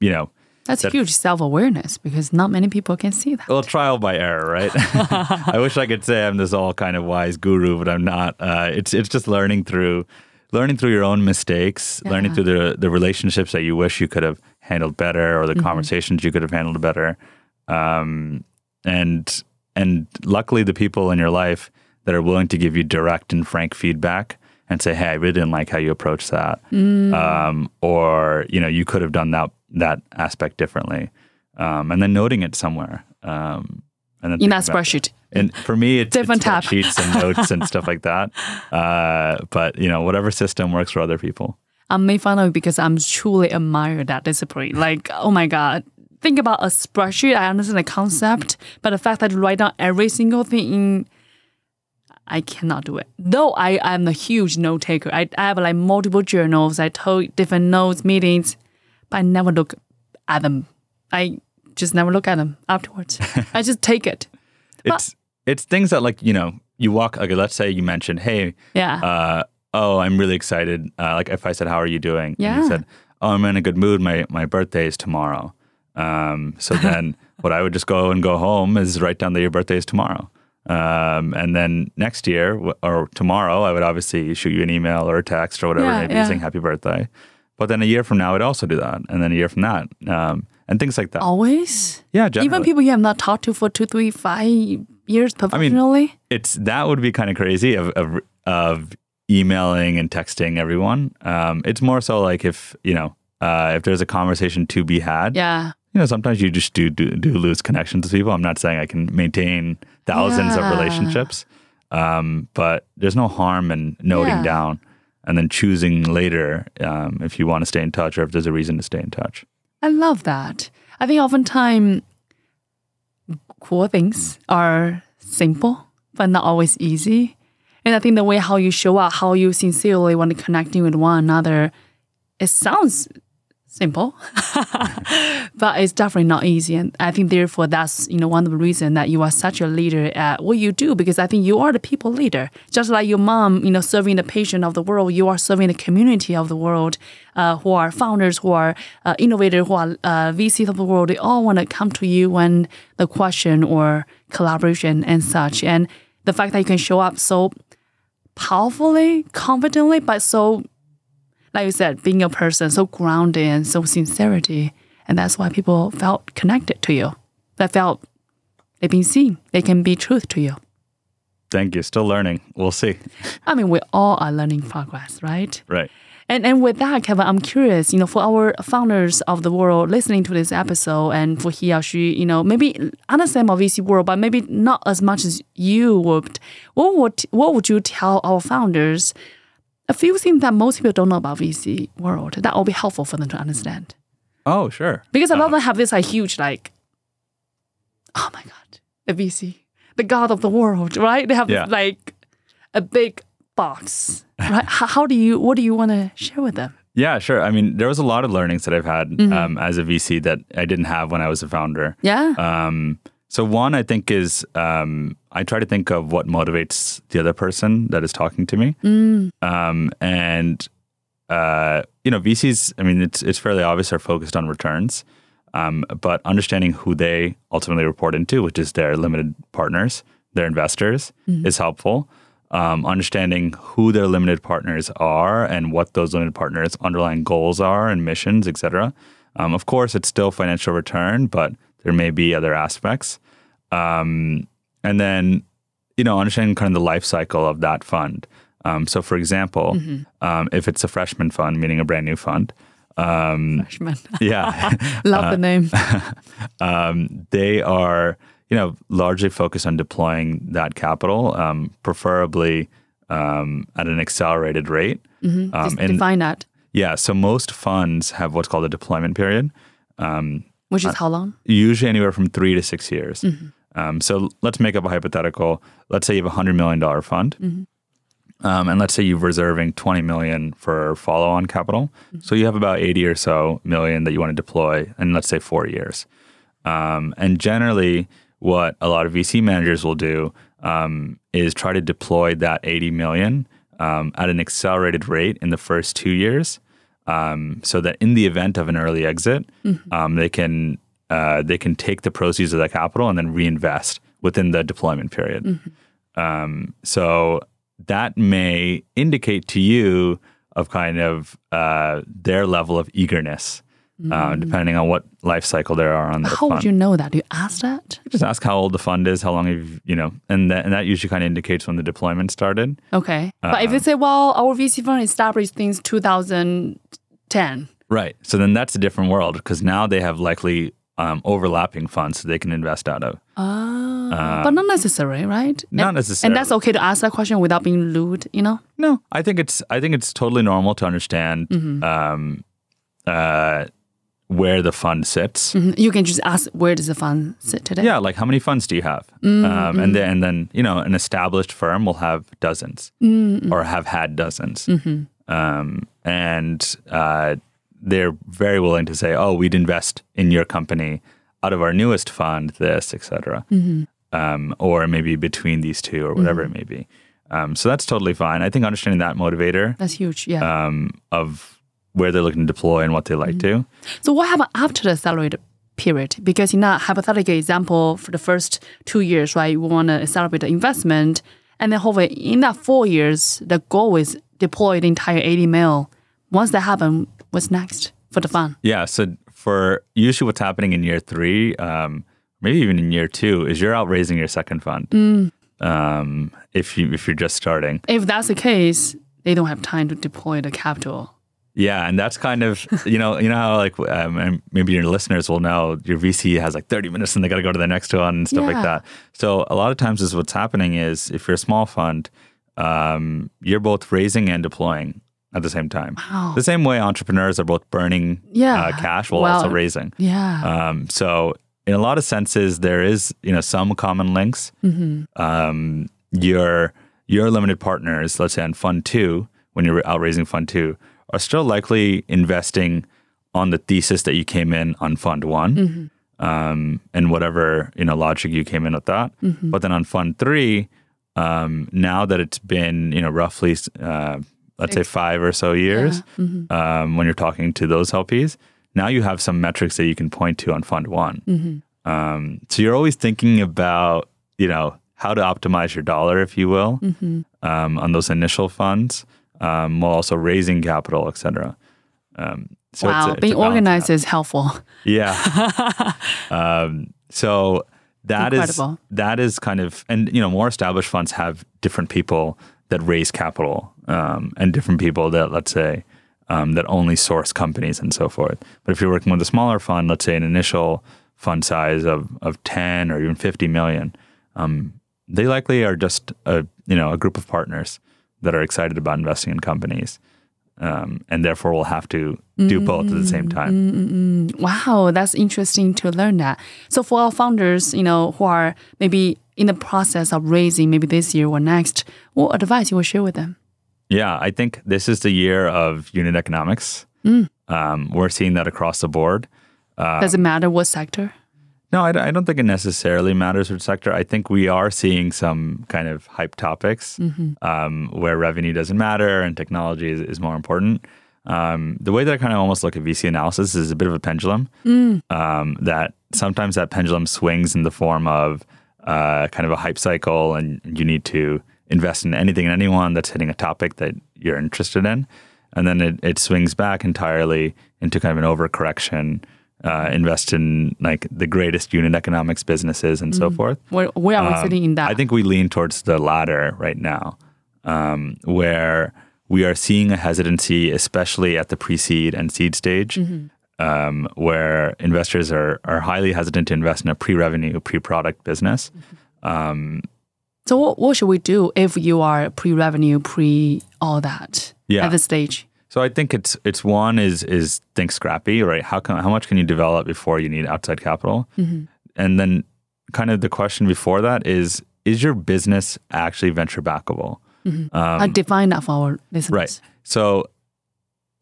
you know, That's that- huge self awareness because not many people can see that. well, trial by error, right? I wish I could say I'm this all kind of wise guru, but I'm not. Uh, it's it's just learning through learning through your own mistakes, learning through the the relationships that you wish you could have handled better, or the conversations you could have handled better. Um, and and luckily, the people in your life that are willing to give you direct and frank feedback and say, "Hey, I really didn't like how you approached that," um, or you know, you could have done that that aspect differently, um, and then noting it somewhere. Um, and then In that spreadsheet. And for me, it's Different it's tab. sheets and notes and stuff like that. Uh, but you know, whatever system works for other people. I made fun of it because I'm truly admire that discipline. Like, oh my God. Think about a spreadsheet. I understand the concept, but the fact that you write down every single thing in I cannot do it. Though I am a huge note taker. I, I have like multiple journals. I took different notes, meetings, but I never look at them. I just never look at them afterwards. I just take it. It's it's things that like you know you walk. Okay, let's say you mentioned, hey, Yeah. uh, oh, I'm really excited. Uh, like if I said, how are you doing? And Yeah. you said, oh, I'm in a good mood. My my birthday is tomorrow. Um, so then what I would just go and go home is write down that your birthday is tomorrow. Um, and then next year or tomorrow, I would obviously shoot you an email or a text or whatever, Yeah, maybe yeah. saying happy birthday. But then a year from now, I'd also do that, and then a year from that, um, and things like that. Always? yeah, generally. Even people you have not talked to for two, three, five years professionally? it's that would be kind of crazy of of, of emailing and texting everyone. Um, it's more so like if you know uh, if there's a conversation to be had. yeah. You know, sometimes you just do, do do lose connections with people. I'm not saying I can maintain thousands Yeah. of relationships, um, but there's no harm in noting Yeah. down and then choosing later um, if you want to stay in touch or if there's a reason to stay in touch. I love that. I think oftentimes cool things are simple, but not always easy. And I think the way how you show up, how you sincerely want to connecting with one another, it sounds simple, but it's definitely not easy. And I think therefore that's you know one of the reasons that you are such a leader at what you do because I think you are the people leader. Just like your mom, you know, serving the patient of the world, you are serving the community of the world, uh, who are founders, who are uh, innovators, who are uh, VCs of the world. They all want to come to you when the question or collaboration and such. And the fact that you can show up so powerfully, confidently, but so like you said, being a person so grounded and so sincerity, and that's why people felt connected to you. They felt they've been seen. They can be truth to you. Thank you. Still learning. We'll see. I mean, we all are learning progress, right? Right. And and with that, Kevin, I'm curious, you know, for our founders of the world listening to this episode, and for he or she, you know, maybe understand about VC world, but maybe not as much as you would. What would what would you tell our founders? A few things that most people don't know about VC world that will be helpful for them to understand. Oh, sure. Because a lot of them have this like huge like, oh my god, the VC, the god of the world, right? They have Yeah. like a big box, right? how, how do you? What do you want to share with them? Yeah, sure. I mean, there was a lot of learnings that I've had Mm-hmm. um, as a VC that I didn't have when I was a founder. Yeah, Um, so one, I think, is um, I try to think of what motivates the other person that is talking to me, Mm. um, and uh, you know, VCs. I mean, it's it's fairly obvious are focused on returns, um, but understanding who they ultimately report into, which is their limited partners, their investors, is helpful. Um, understanding who their limited partners are and what those limited partners' underlying goals are and missions, et cetera. Um, of course, it's still financial return, but there may be other aspects. Um, and then, you know, understanding kind of the life cycle of that fund. Um, so, for example, um, if it's a freshman fund, meaning a brand new fund, um, freshman. yeah, Love the name. um, they are, you know, largely focused on deploying that capital, um, preferably um, at an accelerated rate. Um, Just and define that, yeah, so most funds have what's called a deployment period, um, which is how long? usually anywhere from three to six years. Mm-hmm. Um, so let's make up a hypothetical. Let's say you have a hundred million dollar fund, Mm-hmm. um, and let's say you're reserving twenty million for follow-on capital. Mm-hmm. So you have about eighty or so million that you want to deploy in let's say four years. Um, and generally, what a lot of VC managers will do um, is try to deploy that 80 million um, at an accelerated rate in the first two years, um, so that in the event of an early exit, um, they can uh, they can take the proceeds of that capital and then reinvest within the deployment period. Um, so that may indicate to you of kind of uh, their level of eagerness, uh, depending on what life cycle they are on How fund. would you know that? Do you ask that? Just ask how old the fund is, how long you've you know, and that, and that usually kind of indicates when the deployment started. Okay. But if you say, well, our VC fund established since 2010, Right. So then that's a different world because now they have likely um, overlapping funds that they can invest out of. oh, but not necessary, right? Not and, necessarily. And that's okay to ask that question without being lewd, you know? No, I think it's I think it's totally normal to understand Mm-hmm. um, uh, where the fund sits. Mhm. You can just ask, where does the fund sit today? Yeah, like how many funds do you have? Mm-hmm. Um, and then and then you know an established firm will have dozens Mm-hmm. or have had dozens, um, and uh, they're very willing to say, "Oh, we'd invest in your company out of our newest fund, this, etc." Mm-hmm. Um, or maybe between these two, or whatever it may be. Um, so that's totally fine. I think understanding that motivator That's huge, yeah. um, of where they're looking to deploy and what they like to. So what happened after the salary period? Because in that hypothetical example, for the first two years, right, you want to accelerate the investment, and then hopefully in that four years, the goal is deploy the entire 80 mil. Once that happens, What's next for the fund? Yeah. So for usually what's happening in year three, um, maybe even in year two, is you're out raising your second fund. Mm. Um, if you if you're just starting, If that's the case, they don't have time to deploy the capital. yeah, and that's kind of you know you know how like um, maybe your listeners will know your VC has like 30 minutes and they got to go to the next one and stuff Yeah. like that. So a lot of times is what's happening is if you're a small fund, um, you're both raising and deploying at the same time. Wow. The same way entrepreneurs are both burning Yeah. uh, cash while Well, also raising. Yeah. Um, so in a lot of senses, there is you know some common links. Um, your your limited partners, let's say on Fund Two, when you're out raising Fund Two, are still likely investing on the thesis that you came in on Fund One, um, and whatever you know logic you came in with that. But then on Fund Three, um, now that it's been you know roughly uh, let's say five or so years, um, when you're talking to those LPs, now you have some metrics that you can point to on Fund One. Um, so you're always thinking about you know how to optimize your dollar, if you will, um, on those initial funds, um, while also raising capital, et cetera. Um, so wow. it's a- it's Being organized is helpful. yeah. um, so that is Incredible. that is kind of and you know more established funds have different people that raise capital um, and different people that let's say um, that only source companies and so forth. But if you're working with a smaller fund, let's say an initial fund size of of ten or even fifty million, um, they likely are just a you know a group of partners that are excited about investing in companies. Um, and therefore, we'll have to do mm-hmm. both at the same time. Mm-hmm. Mm-hmm. Wow, that's interesting to learn that. So for our founders, you know, who are maybe in the process of raising maybe this year or next, what advice you will share with them? Yeah, I think this is the year of unit economics. Mm. Um, we're seeing that across the board. Uh, Does it matter what sector? No, I, don't- I don't think it necessarily matters which sector. I think we are seeing some kind of hype topics um, where revenue doesn't matter and technology is, is more important. Um, the way that I kind of almost look at VC analysis is a bit of a pendulum. Um, that sometimes that pendulum swings in the form of uh, kind of a hype cycle, and you need to invest in anything and anyone that's hitting a topic that you're interested in. And then it, it swings back entirely into kind of an overcorrection, uh, invest in like the greatest unit economics businesses and so forth. Where, where are we sitting in that? Um, I think we lean towards the latter right now, um, where we are seeing a hesitancy, especially at the pre-seed and seed stage, um, where investors are are highly hesitant to invest in a pre-revenue, pre-product business. so what, what should we do if you are pre-revenue, pre all that Yeah. at this stage? So I think it's it's one is is think scrappy, right? How can how much can you develop before you need outside capital? And then kind of the question before that is is your business actually venture backable? I define that for our listeners. Um, Right. So,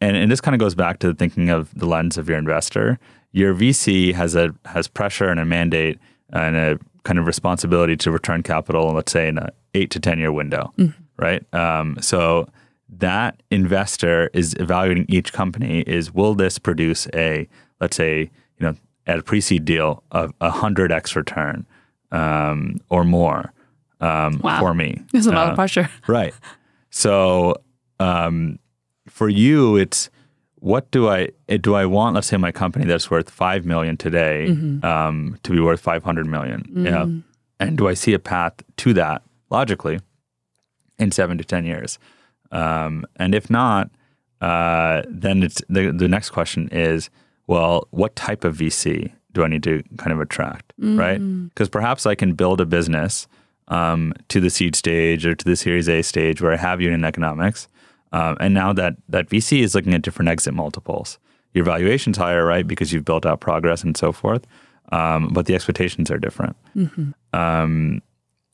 and, and this kind of goes back to thinking of the lens of your investor. Your VC has a has pressure and a mandate and a kind of responsibility to return capital, let's say in a eight to ten year window, right? Um, so that investor is evaluating each company is will this produce a let's say you know at a pre-seed deal of a hundred x return um, or more um, Wow. for me. There's a lot Uh, of pressure. Right. So um, for you, it's what do I eh, do? I want, let's say, my company that's worth five million today um, to be worth five hundred million. Yeah. And do I see a path to that logically in seven to ten years? Um, and if not, uh, then it's the the next question is, well, what type of VC do I need to kind of attract, right? Because perhaps I can build a business um, to the seed stage or to the Series A stage where I have unit economics, um, and now that that VC is looking at different exit multiples. Your valuation's higher, right, because you've built out progress and so forth, um, but the expectations are different. Um,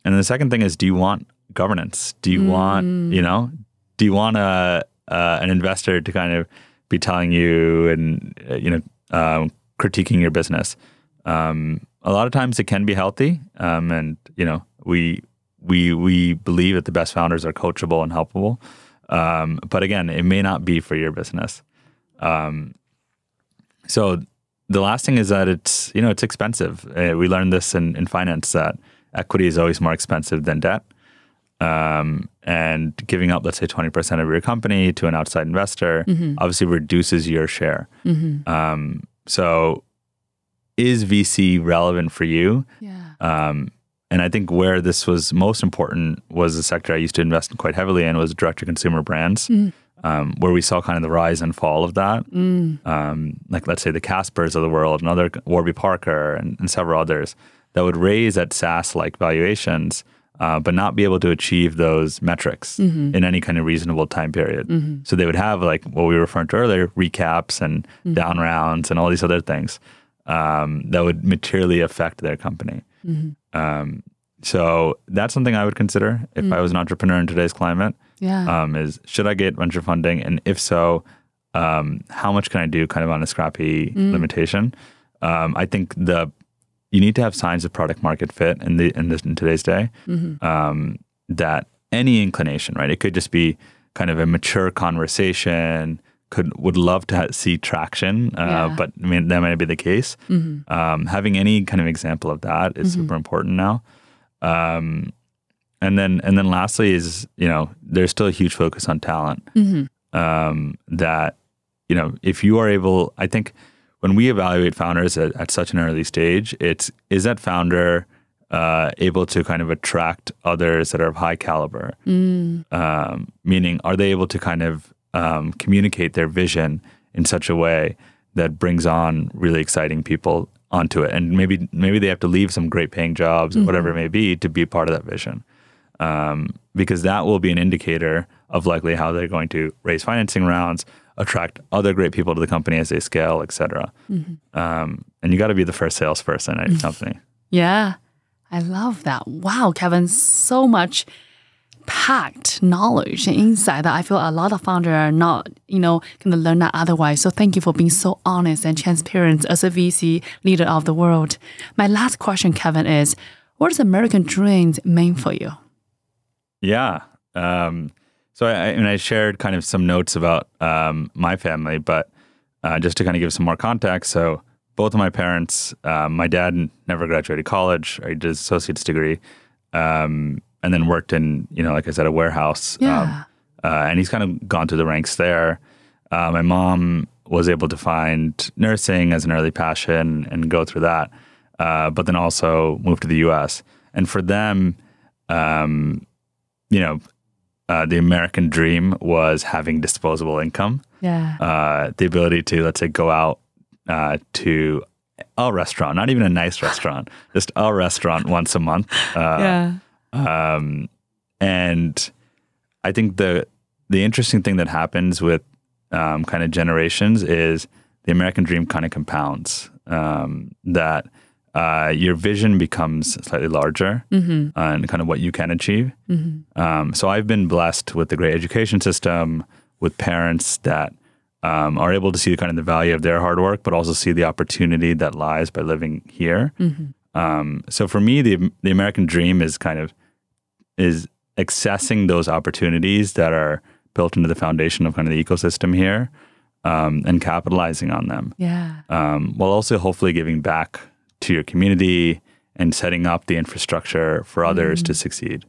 and the second thing is, do you want governance? Do you want, you know, do you want a uh, an investor to kind of be telling you and uh, you know um, critiquing your business? Um, a lot of times it can be healthy, um, and you know we we we believe that the best founders are coachable and helpable. Um, but again, it may not be for your business. Um, so the last thing is that it's you know it's expensive. Uh, we learned this in, in finance that equity is always more expensive than debt, um, and giving up, let's say, 20% of your company to an outside investor obviously reduces your share. Um, so, is VC relevant for you? Yeah. Um, and I think where this was most important was the sector I used to invest in quite heavily in was direct to consumer brands, um, where we saw kind of the rise and fall of that. Um, like let's say the Caspers of the world, and other Warby Parker, and, and several others that would raise at SaaS like valuations, uh, but not be able to achieve those metrics in any kind of reasonable time period. So they would have like what we were referring to earlier, recaps and down rounds and all these other things um, that would materially affect their company. Um, so that's something I would consider if I was an entrepreneur in today's climate. Yeah. Um, is should I get venture funding, and if so, um, how much can I do, kind of on a scrappy limitation? Um, I think the you need to have signs of product market fit in the in this in today's day. Um, that any inclination, right? It could just be kind of a mature conversation. Could would love to ha- see traction, uh, Yeah. but I mean that might be the case. Um, having any kind of example of that is super important now. Um, and then and then lastly is you know there's still a huge focus on talent. Um, that you know if you are able, I think when we evaluate founders at, at such an early stage, it's is that founder uh, able to kind of attract others that are of high caliber? Um, meaning, are they able to kind of um, communicate their vision in such a way that brings on really exciting people onto it? And maybe maybe they have to leave some great paying jobs or whatever it may be to be part of that vision, um, because that will be an indicator of likely how they're going to raise financing rounds, attract other great people to the company as they scale, et cetera. Um, and you got to be the first salesperson at your company. Yeah, I love that. Wow, Kevin, so much packed knowledge and insight that I feel a lot of founders are not, you know, going to learn that otherwise. So thank you for being so honest and transparent as a VC leader of the world. My last question, Kevin, is what does American dreams mean for you? Yeah. Um, so I, I, and I shared kind of some notes about um, my family, but uh, just to kind of give some more context. So both of my parents, um, my dad never graduated college. He did his associate's degree, um, and then worked in, you know, like I said, a warehouse. Yeah. Um, uh, and he's kind of gone through the ranks there. Uh, my mom was able to find nursing as an early passion and go through that, uh, but then also moved to the U.S. And for them, um, you know, uh, the American dream was having disposable income, Yeah. uh, the ability to, let's say, go out uh, to a restaurant, not even a nice restaurant, just a restaurant once a month. Uh, yeah. um, and I think the the interesting thing that happens with um, kind of generations is the American dream kind of compounds. Um, that uh, your vision becomes slightly larger and kind of what you can achieve. Um, so I've been blessed with the great education system, with parents that um, are able to see the kind of the value of their hard work, but also see the opportunity that lies by living here. Um, so for me, the the American dream is kind of is accessing those opportunities that are built into the foundation of kind of the ecosystem here, um, and capitalizing on them, Yeah. um, while also hopefully giving back to your community and setting up the infrastructure for others to mm. succeed.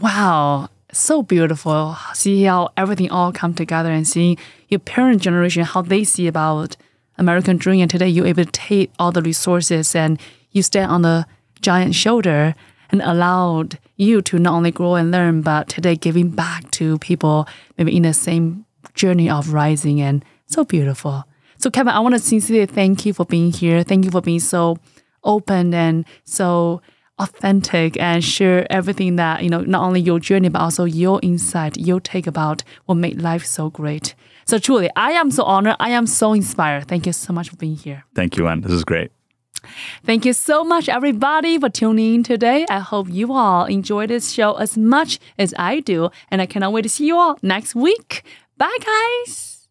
Wow, so beautiful. See how everything all come together and seeing your parent generation how they see about American dream, and today you're able to take all the resources and you stand on the giant shoulder and allowed you to not only grow and learn, but today giving back to people maybe in the same journey of rising and so beautiful. So Kevin, I want to sincerely thank you for being here. Thank you for being so open and so authentic and share everything that, you know, not only your journey, but also your insight, your take about what made life so great. So truly, I am so honored. I am so inspired. Thank you so much for being here. Thank you, Anne. This is great. Thank you so much, everybody, for tuning in today. I hope you all enjoy this show as much as I do. And I cannot wait to see you all next week. Bye, guys.